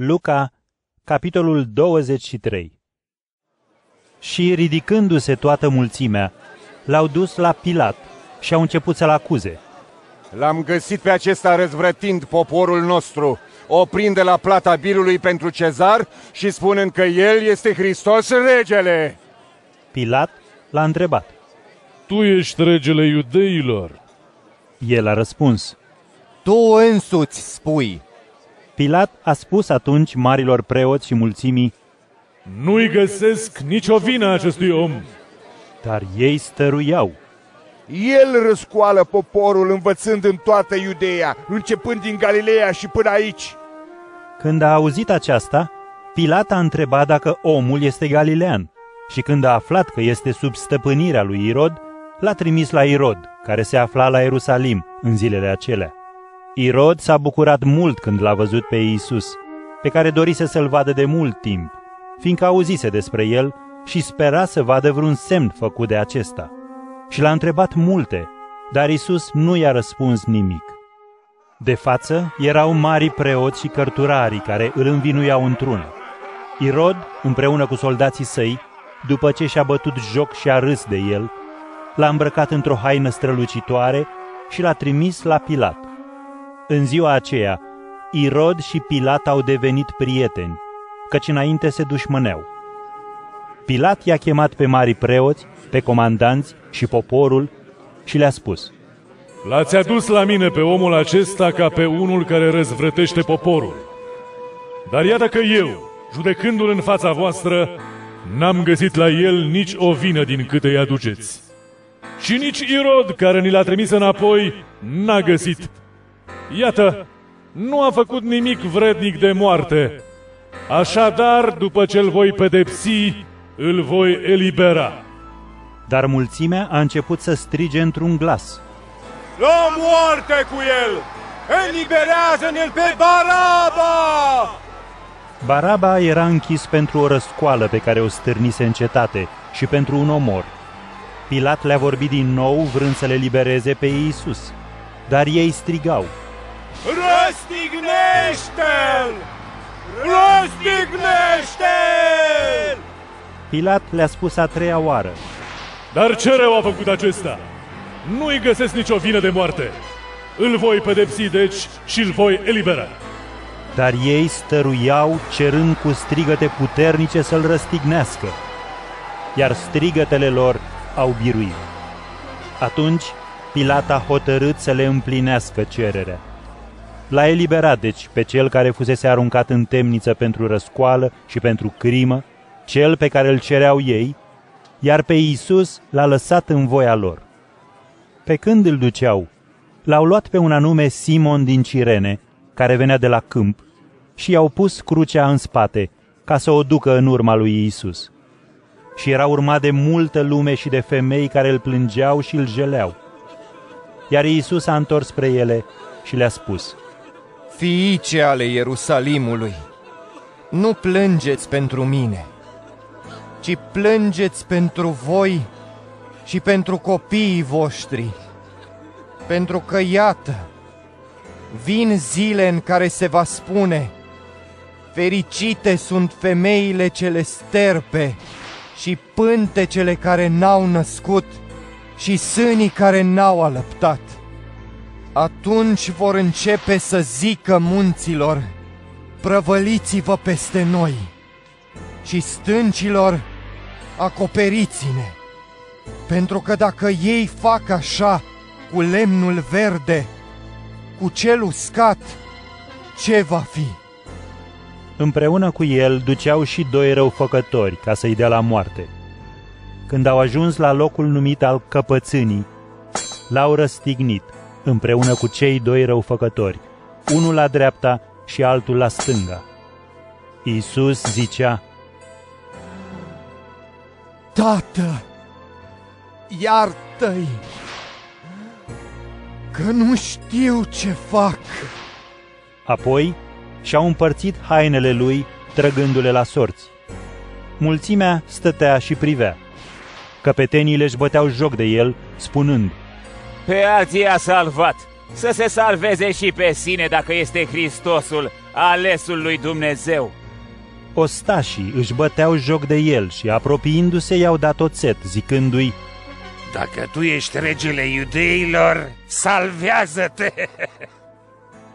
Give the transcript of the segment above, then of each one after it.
Luca, capitolul 23 Și ridicându-se toată mulțimea, l-au dus la Pilat și au început să-l acuze. L-am găsit pe acesta răzvrătind poporul nostru, oprind de la plata bilului pentru cezar și spunând că el este Hristos regele. Pilat l-a întrebat. Tu ești regele iudeilor. El a răspuns. Tu însuți spui. Pilat a spus atunci marilor preoți și mulțimii, Nu-i găsesc nicio vină acestui om. dar ei stăruiau. El răscoală poporul învățând în toată Iudeea, începând din Galileea și până aici. Când a auzit aceasta, Pilat a întrebat dacă omul este galilean și când a aflat că este sub stăpânirea lui Irod, l-a trimis la Irod, care se afla la Ierusalim în zilele acelea. Irod s-a bucurat mult când l-a văzut pe Iisus, pe care dorise să-l vadă de mult timp, fiindcă auzise despre el și spera să vadă vreun semn făcut de acesta. Și l-a întrebat multe, dar Iisus nu i-a răspuns nimic. De față erau mari preoți și cărturarii care îl învinuiau într-una. Irod, împreună cu soldații săi, după ce și-a bătut joc și a râs de el, l-a îmbrăcat într-o haină strălucitoare și l-a trimis la Pilat. În ziua aceea, Irod și Pilat au devenit prieteni, căci înainte se dușmăneau. Pilat i-a chemat pe mari preoți, pe comandanți și poporul și le-a spus, L-ați adus la mine pe omul acesta ca pe unul care răzvrătește poporul. Dar iată că eu, judecându-l în fața voastră, n-am găsit la el nici o vină din câte îi aduceți. Și nici Irod, care ni l-a trimis înapoi, n-a găsit. Iată, nu a făcut nimic vrednic de moarte. Așadar, după ce îl voi pedepsi, îl voi elibera. dar mulțimea a început să strige într-un glas. La moarte cu el! Eliberează-ne-l pe Baraba! Baraba era închis pentru o răscoală pe care o stârnise în cetate și pentru un omor. Pilat le-a vorbit din nou vrând să le libereze pe Iisus, dar ei strigau. Răstignește-l! Răstignește-l! Pilat le-a spus a treia oară. Dar ce rău a făcut acesta? Nu-i găsesc nicio vină de moarte. Îl voi pedepsi, deci, și îl voi elibera. Dar ei stăruiau cerând cu strigăte puternice să-l răstignească, iar strigătele lor au biruit. Atunci Pilat a hotărât să le împlinească cererea. L-a eliberat deci pe cel care fusese aruncat în temniță pentru răscoală și pentru crimă, cel pe care îl cereau ei, iar pe Iisus l-a lăsat în voia lor. Pe când îl duceau, l-au luat pe un anume Simon din Cirene, care venea de la câmp, și i-au pus crucea în spate, ca să o ducă în urma lui Iisus. Și era urmat de multă lume și de femei care îl plângeau și îl jeleau. Iar Iisus a întors spre ele și le-a spus, Fiice ale Ierusalimului, nu plângeți pentru mine, ci plângeți pentru voi și pentru copiii voștri, pentru că iată, vin zile în care se va spune, fericite sunt femeile cele sterpe și pântecele care n-au născut și sânii care n-au alăptat. Atunci vor începe să zică munților, prăvăliți-vă peste noi și stâncilor, acoperiți-ne. Pentru că dacă ei fac așa cu lemnul verde, cu cel uscat, ce va fi? Împreună cu el duceau și doi răufăcători ca să-i dea la moarte. Când au ajuns la locul numit al căpățânii, l-au răstignit împreună cu cei doi răufăcători, unul la dreapta și altul la stânga. Iisus zicea, Tată, iartă-i, că nu știu ce fac. Apoi și-au împărțit hainele lui, trăgându-le la sorți. Mulțimea stătea și privea. Căpeteniile își băteau joc de el, spunând, Pe alții a salvat, să se salveze și pe sine dacă este Hristosul, alesul lui Dumnezeu. Ostașii își băteau joc de el și apropiindu-se i-au dat oțet, zicându-i, Dacă tu ești regele iudeilor, salvează-te!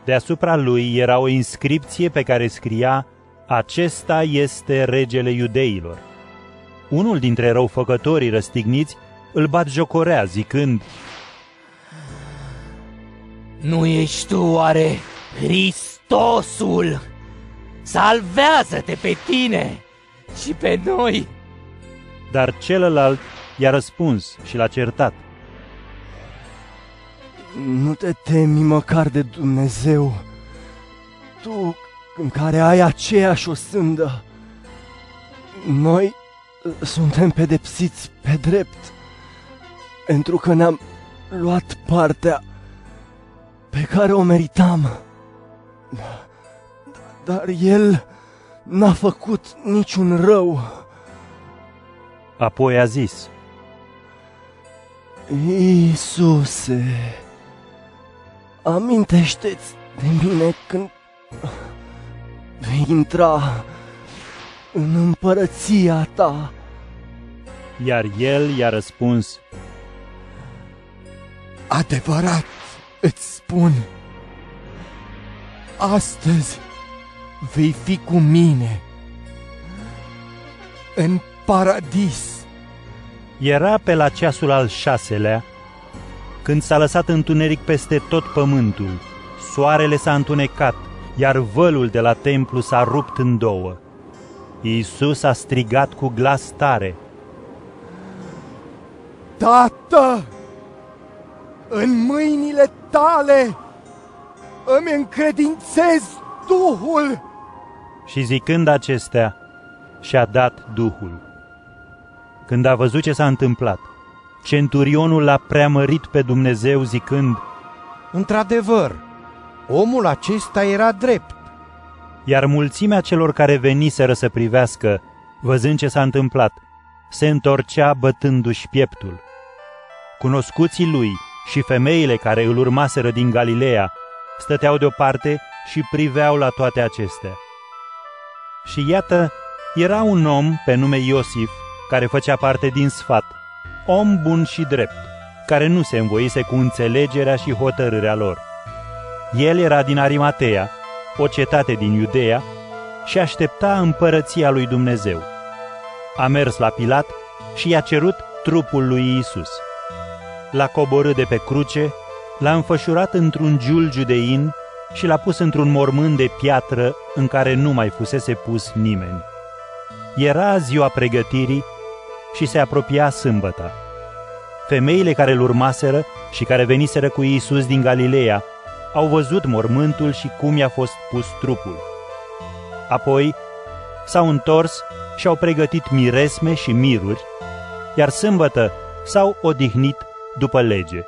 Deasupra lui era o inscripție pe care scria, Acesta este regele iudeilor. Unul dintre răufăcătorii răstigniți îl bat jocorea, zicând, Nu ești tu oare Hristosul? Salvează-te pe tine și pe noi! Dar celălalt i-a răspuns și l-a certat. Nu te temi măcar de Dumnezeu, tu în care ai aceeași o sândă. Noi suntem pedepsiți pe drept, pentru că ne-am luat partea pe care o meritam. Dar el n-a făcut niciun rău. Apoi a zis, Iisuse, amintește-ți de mine când vei intra în împărăția ta. iar el i-a răspuns, Adevărat îți spun, astăzi vei fi cu mine în paradis. Era pe la ceasul al șaselea, când s-a lăsat întuneric peste tot pământul, soarele s-a întunecat, iar vălul de la templu s-a rupt în două. Iisus a strigat cu glas tare, Tată, în mâinile tale îmi încredințez Duhul. și zicând acestea, și-a dat Duhul. Când a văzut ce s-a întâmplat, centurionul l-a preamărit pe Dumnezeu zicând, Într-adevăr, omul acesta era drept. iar mulțimea celor care veniseră să privească, văzând ce s-a întâmplat, se întorcea bătându-și pieptul. Cunoscuții lui și femeile care îl urmaseră din Galileea stăteau deoparte și priveau la toate acestea. Și iată, era un om pe nume Iosif, care făcea parte din sfat, om bun și drept, care nu se învoise cu înțelegerea și hotărârea lor. El era din Arimatea, o cetate din Iudeea, și aștepta împărăția lui Dumnezeu. A mers la Pilat și i-a cerut trupul lui Isus. L-a coborât de pe cruce, l-a înfășurat într-un giul judein și l-a pus într-un mormânt de piatră în care nu mai fusese pus nimeni. Era ziua pregătirii și se apropia sâmbăta. Femeile care îl urmaseră și care veniseră cu Iisus din Galileea au văzut mormântul și cum i-a fost pus trupul. Apoi s-au întors și au pregătit miresme și miruri, iar sâmbătă s-au odihnit după lege.